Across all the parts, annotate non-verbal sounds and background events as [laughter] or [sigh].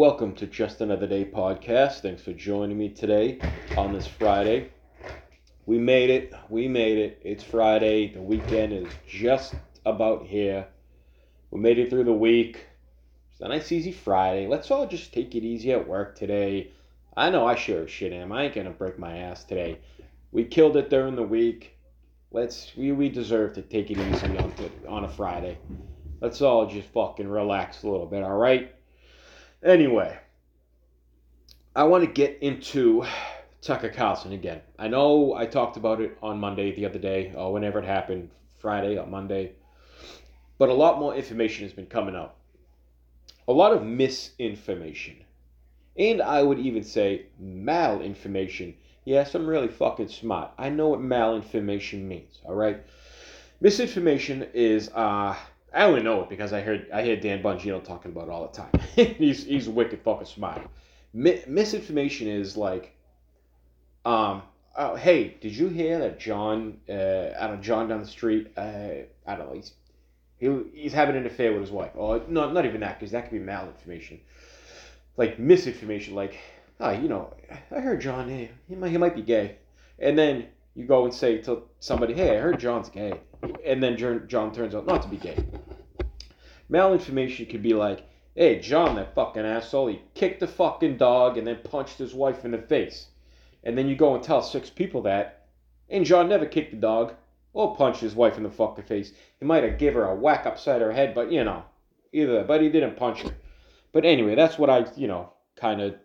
Welcome to Just Another Day podcast. Thanks for joining me today on this Friday. We made it. We made it. It's Friday. The weekend is just about here. We made it through the week. It's a nice, easy Friday. Let's all just take it easy at work today. I know I sure shit am. I ain't gonna break my ass today. We killed it during the week. Let's we, we deserve to take it easy on on a Friday. Let's all just fucking relax a little bit, all right? Anyway, I want to get into Tucker Carlson again. I know I talked about it on Monday the other day, or whenever it happened, Friday or Monday, but a lot more information has been coming out. A lot of misinformation. And I would even say malinformation. Yes, I'm really fucking smart. I know what malinformation means, alright? Misinformation is uh I only know it because I heard I hear Dan Bongino talking about it all the time. [laughs] he's he's wicked fucking smart. Mi- misinformation is like, um, oh hey, did you hear that John, uh, I don't know, John down the street, uh, I don't know, he's he, he's having an affair with his wife. Or no, not even that because that could be malinformation. Like misinformation, like, oh, you know, I heard John, hey, he might he might be gay, and then you go and say to somebody, hey, I heard John's gay, and then John turns out not to be gay. Malinformation could be like, hey, John, that fucking asshole, he kicked the fucking dog and then punched his wife in the face. And then you go and tell six people that, and John never kicked the dog or punched his wife in the fucking face. He might have give her a whack upside her head, but you know, either, but he didn't punch her. But anyway, that's what I, you know, kind of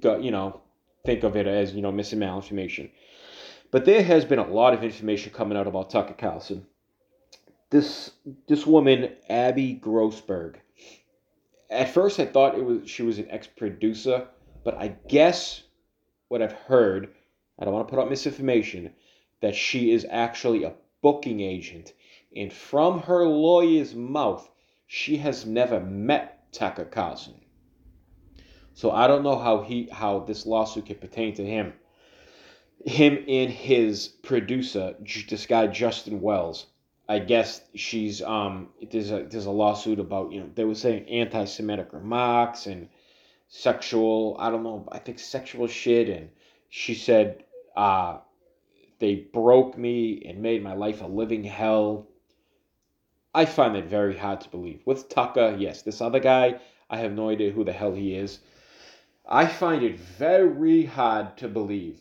got, you know, think of it as, you know, missing malinformation. But there has been a lot of information coming out about Tucker Carlson. This this woman, Abby Grossberg. At first, I thought it was she was an ex producer, but I guess what I've heard, I don't want to put out misinformation, that she is actually a booking agent, and from her lawyer's mouth, she has never met Tucker Carlson. So I don't know how he how this lawsuit could pertain to him him and his producer, this guy Justin Wells. I guess she's um there's a there's a lawsuit about you know they were saying anti-Semitic remarks and sexual I don't know I think sexual shit and she said uh they broke me and made my life a living hell. I find that very hard to believe. With Tucker, yes, this other guy, I have no idea who the hell he is. I find it very hard to believe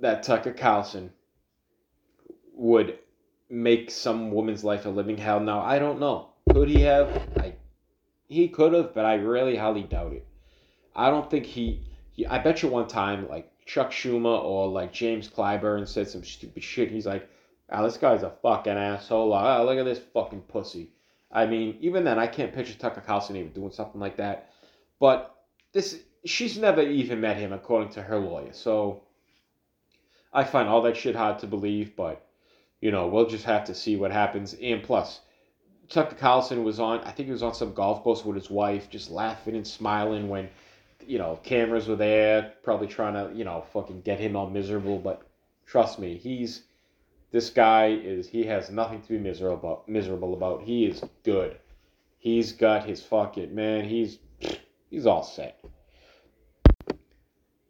that Tucker Carlson would make some woman's life a living hell. Now I don't know. Could he have? I he could have, but I really highly doubt it. I don't think he, he I bet you one time like Chuck Schumer or like James Clyburn said some stupid shit. He's like, ah, this guy's a fucking asshole. Ah, look at this fucking pussy. I mean, even then, I can't picture Tucker Carlson even doing something like that. But this, she's never even met him, according to her lawyer. So I find all that shit hard to believe, but you know, we'll just have to see what happens. And plus, Tucker Carlson was on, I think he was on some golf course with his wife, just laughing and smiling when, you know, cameras were there, probably trying to, you know, fucking get him all miserable. But trust me, he's, this guy is, he has nothing to be miserable about, miserable about. He is good. He's got his fucking, man, he's, he's all set.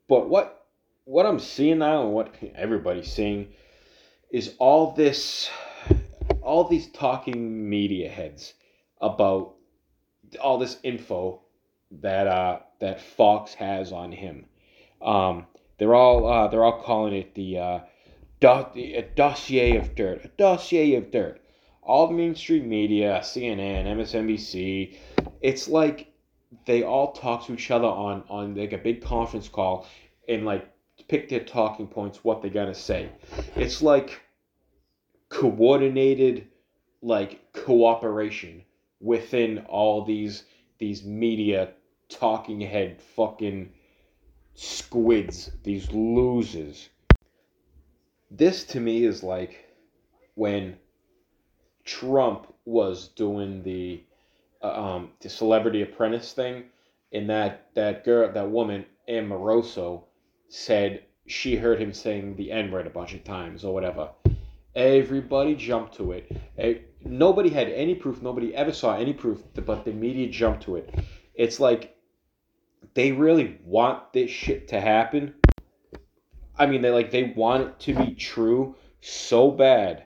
But what what I'm seeing now and what everybody's seeing is all this, all these talking media heads about all this info that uh, that Fox has on him. Um, they're all uh, they're all calling it the uh, do- a dossier of dirt, a dossier of dirt. All the mainstream media, CNN, MSNBC, it's like they all talk to each other on on like a big conference call and like pick their talking points, what they're gonna say. It's like coordinated, like cooperation within all these these media talking head fucking squids, these losers. This to me is like when Trump was doing the uh, um, the Celebrity Apprentice thing, and that that girl, that woman, Omarosa, said she heard him saying the N word a bunch of times or whatever. Everybody jumped to it. Eh, nobody had any proof. Nobody ever saw any proof, but the media jumped to it. It's like they really want this shit to happen. I mean, they like they want it to be true so bad.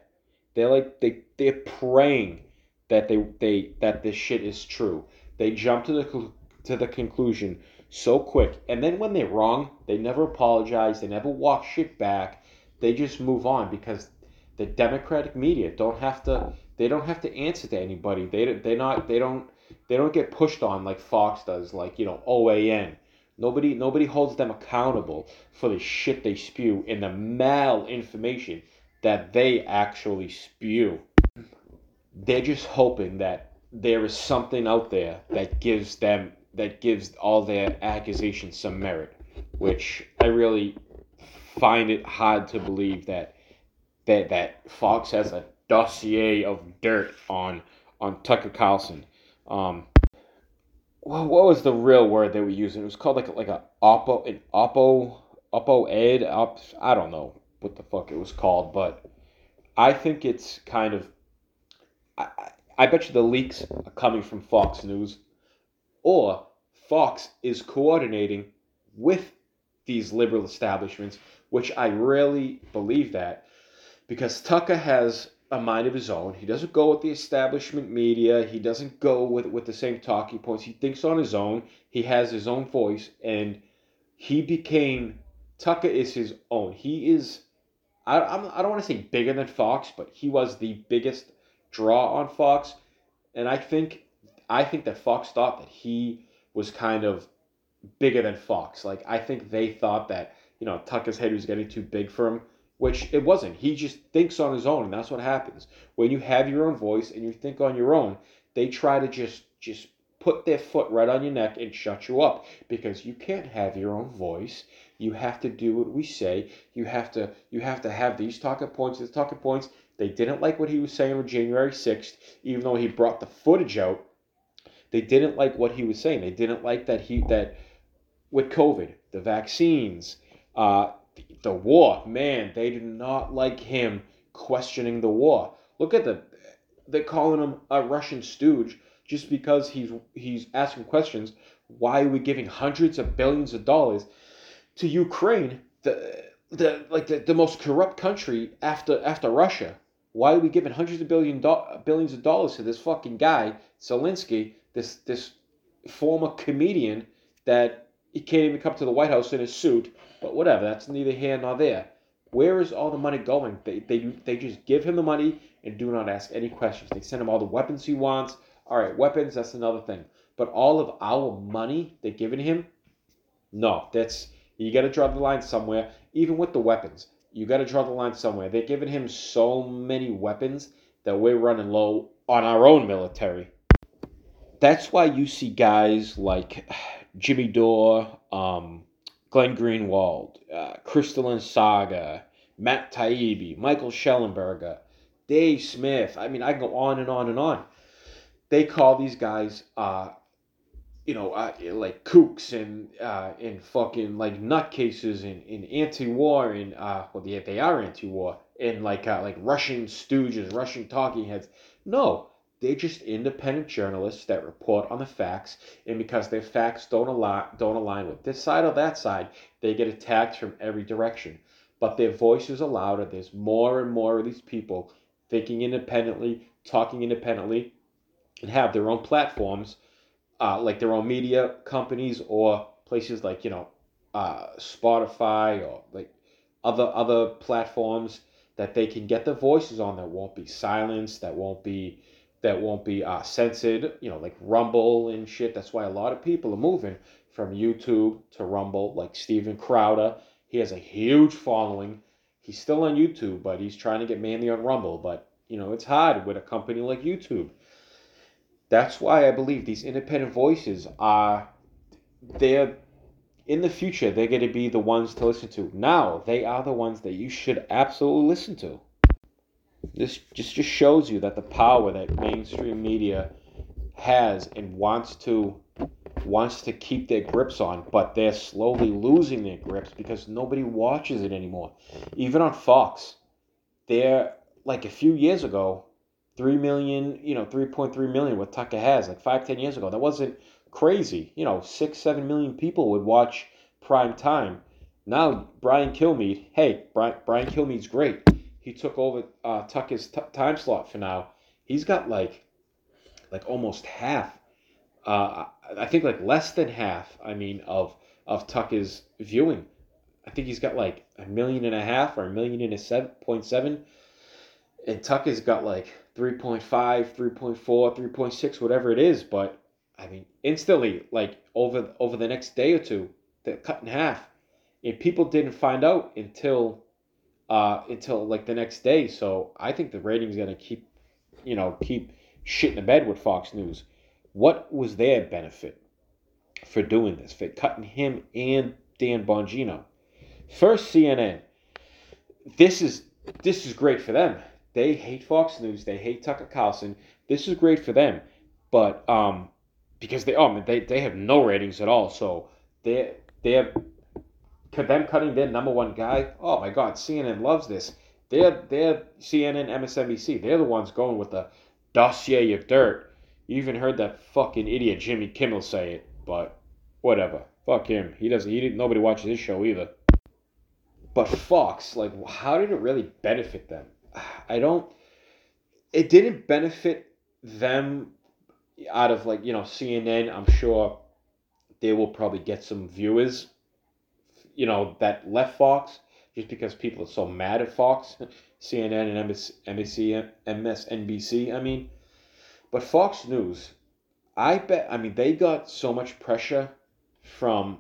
They're like they they're praying that they they that this shit is true. They jump to the to the conclusion so quick, and then when they're wrong, they never apologize. They never walk shit back. They just move on because the Democratic media don't have to. They don't have to answer to anybody. They they not they don't they don't get pushed on like Fox does, like you know OAN. Nobody nobody holds them accountable for the shit they spew and the malinformation that they actually spew. They're just hoping that there is something out there that gives them that gives all their accusations some merit, which I really find it hard to believe that that that Fox has a dossier of dirt on on Tucker Carlson. Um, what was the real word they were using? It was called like like a oppo an oppo oppo ed op, I don't know what the fuck it was called, but I think it's kind of I, I bet you the leaks are coming from Fox News or Fox is coordinating with these liberal establishments, which I really believe that because Tucker has a mind of his own. He doesn't go with the establishment media. He doesn't go with with the same talking points. He thinks on his own. He has his own voice, and he became Tucker is his own. He is. I, I'm, I don't want to say bigger than Fox, but he was the biggest draw on Fox, and I think I think that Fox thought that he was kind of bigger than Fox. Like I think they thought that you know Tucker's head was getting too big for him which it wasn't. He just thinks on his own, and that's what happens when you have your own voice and you think on your own. They try to just just put their foot right on your neck and shut you up because you can't have your own voice. You have to do what we say. You have to you have to have these talking points. These talking points. They didn't like what he was saying on January sixth, even though he brought the footage out. They didn't like what he was saying. They didn't like that he that with COVID, the vaccines, uh, the war, man, they did not like him questioning the war. Look at the they're calling him a Russian stooge just because he's he's asking questions. Why are we giving hundreds of billions of dollars to Ukraine, the the like the, the most corrupt country after after Russia? Why are we giving hundreds of billion do- billions of dollars to this fucking guy, Zelensky, this this former comedian that he can't even come to the White House in his suit but whatever, that's neither here nor there. Where is all the money going? They, they, they just give him the money and do not ask any questions. They send him all the weapons he wants. All right, weapons, that's another thing. But all of our money they're giving him, no, that's you got to draw the line somewhere. Even with the weapons, you got to draw the line somewhere. They're giving him so many weapons that we're running low on our own military. That's why you see guys like Jimmy Dore, um, Glenn Greenwald, uh, Krystal and Saagar, Matt Taibbi, Michael Shellenberger, Dave Smith. I mean, I can go on and on and on. They call these guys, uh, you know, uh, like kooks and uh, and fucking like nutcases and, and anti-war and uh, well, they, they are anti-war and like uh, like Russian stooges, Russian talking heads. No, they're just independent journalists that report on the facts, and because their facts don't align, don't align with this side or that side, they get attacked from every direction. But their voices are louder. There's more and more of these people thinking independently, talking independently, and have their own platforms, uh, like their own media companies or places like you know uh, Spotify or like other other platforms that they can get their voices on that won't be silenced, that won't be that won't be uh, censored, you know, like Rumble and shit. That's why a lot of people are moving from YouTube to Rumble, like Steven Crowder. He has a huge following. He's still on YouTube, but he's trying to get mainly on Rumble. But, you know, it's hard with a company like YouTube. That's why I believe these independent voices are, they're, in the future, they're going to be the ones to listen to. Now, they are the ones that you should absolutely listen to. This just, just shows you that the power that mainstream media has and wants to wants to keep their grips on, but they're slowly losing their grips because nobody watches it anymore. Even on Fox, they're like a few years ago, three million, you know, three point three million what Tucker has, like five, ten years ago. That wasn't crazy. You know, six, seven million people would watch prime time. Now Brian Kilmeade, hey, Brian, Brian Kilmeade's great. He took over uh, Tucker's t- time slot for now. He's got like, like almost half. Uh, I think like less than half. I mean of of Tucker's viewing. I think he's got like a million and a half or a million and a seven point seven, and Tucker's got like 3.5, 3.4, 3.6, whatever it is. But I mean, instantly, like over over the next day or two, they're cut in half, and people didn't find out until uh, until like the next day. So I think the rating's gonna keep, you know, keep shit in the bed with Fox News. What was their benefit for doing this? For cutting him and Dan Bongino. First, CNN. This is this is great for them. They hate Fox News. They hate Tucker Carlson. This is great for them, but um, because they oh they they have no ratings at all. So they they have them cutting their number one guy. Oh my God, CNN loves this. They're they're CNN, MSNBC. They're the ones going with the dossier of dirt. You even heard that fucking idiot Jimmy Kimmel say it, but whatever. Fuck him. He doesn't. He didn't. Nobody watches his show either. But Fox, like, how did it really benefit them? I don't. It didn't benefit them out of like you know CNN. I'm sure they will probably get some viewers, you know, that left Fox just because people are so mad at Fox, [laughs] CNN and NBC, MSNBC. I mean, but Fox News, I bet. I mean, they got so much pressure from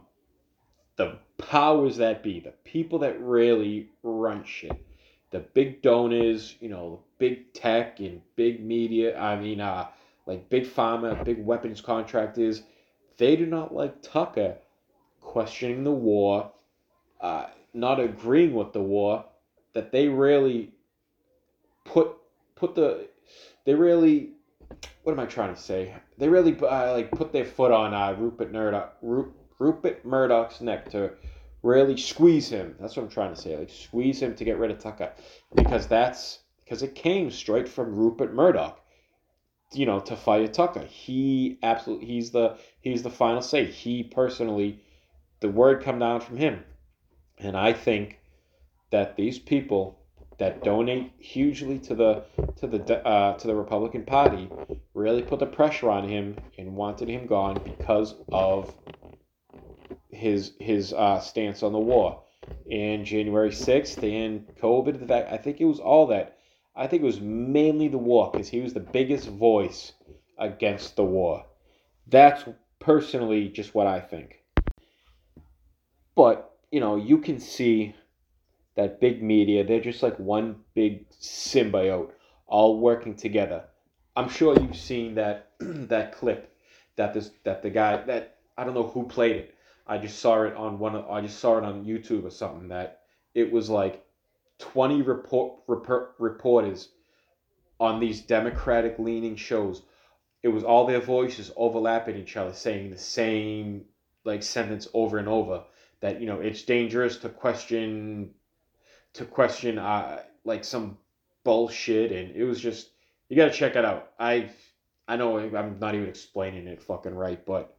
the powers that be, the people that really run shit the big donors, you know, big tech and big media, I mean, uh, like big pharma, big weapons contractors, they do not like Tucker questioning the war, uh, not agreeing with the war, that they really put put the they really what am I trying to say? They really uh, like put their foot on uh, Rupert Murdoch Rupert Murdoch's neck to really squeeze him. That's what I'm trying to say. Like squeeze him to get rid of Tucker, because that's because it came straight from Rupert Murdoch. You know, to fire Tucker. He absolutely he's the he's the final say. He personally, the word come down from him, and I think that these people that donate hugely to the to the uh, to the Republican Party really put the pressure on him and wanted him gone because of his his uh, stance on the war. And January 6th and COVID, the fact I think it was all that. I think it was mainly the war because he was the biggest voice against the war. That's personally just what I think. But, you know, you can see that big media, they're just like one big symbiote all working together. I'm sure you've seen that [clears throat] that clip that this that the guy that I don't know who played it, I just saw it on one. Of, I just saw it on YouTube or something that it was like twenty report, report reporters on these Democratic leaning shows. It was all their voices overlapping each other, saying the same like sentence over and over. That you know it's dangerous to question, to question uh like some bullshit, and it was just you got to check it out. I I know I'm not even explaining it fucking right, but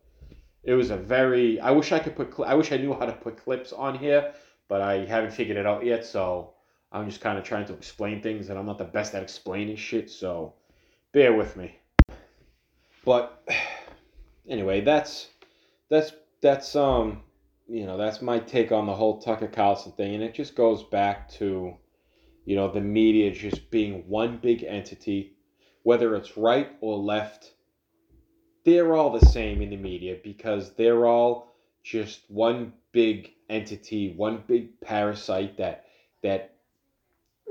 it was a very. I wish I could put. I wish I knew how to put clips on here, but I haven't figured it out yet. So I'm just kind of trying to explain things, and I'm not the best at explaining shit. So bear with me. But [sighs] anyway, that's that's that's um you know that's my take on the whole Tucker Carlson thing, and it just goes back to you know the media just being one big entity, whether it's right or left they're all the same in the media because they're all just one big entity, one big parasite that that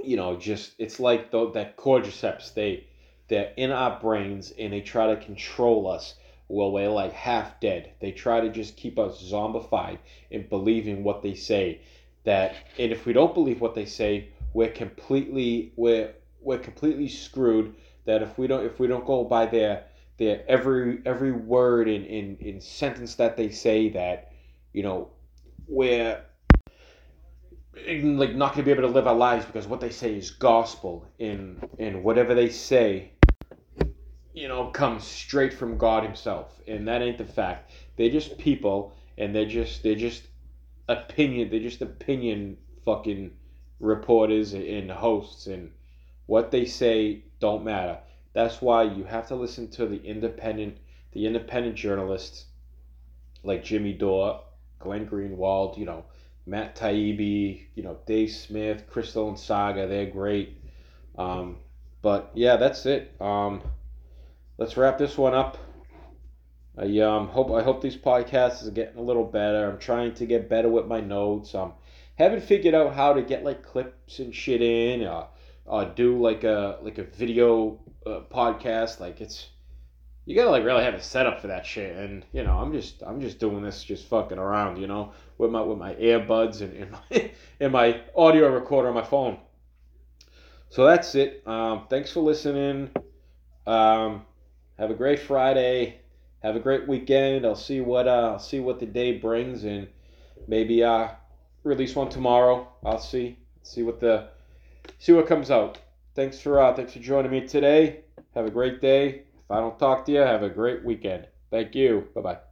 you know just it's like the, that cordyceps they they're in our brains and they try to control us while we're like half dead. They try to just keep us zombified in believing what they say. That and if we don't believe what they say, we're completely we're we're completely screwed. That if we don't if we don't go by their their every every word in, in, in sentence that they say that you know we're like not gonna be able to live our lives because what they say is gospel in in whatever they say you know, come straight from God Himself, and that ain't the fact. They're just people, and they're just they're just opinion. They're just opinion fucking reporters and hosts, and what they say don't matter. That's why you have to listen to the independent the independent journalists like Jimmy Dore, Glenn Greenwald, you know, Matt Taibbi, you know, Dave Smith, Krystal and Saagar. They're great. Um, but yeah, that's it. Um, let's wrap this one up. I um, hope I hope these podcasts are getting a little better. I'm trying to get better with my notes. Um, haven't figured out how to get like clips and shit in. Uh, uh, do like a like a video uh, podcast. Like it's you gotta like really have a setup for that shit. And you know, I'm just I'm just doing this just fucking around. You know, with my with my earbuds and, and [laughs] my and my audio recorder on my phone. So that's it. Um, thanks for listening. Um, have a great Friday. Have a great weekend. I'll see what uh, I'll see what the day brings, and maybe uh, release one tomorrow. I'll see see what the see what comes out. Thanks for uh, thanks for joining me today. Have a great day. If I don't talk to you, have a great weekend. Thank you. Bye bye.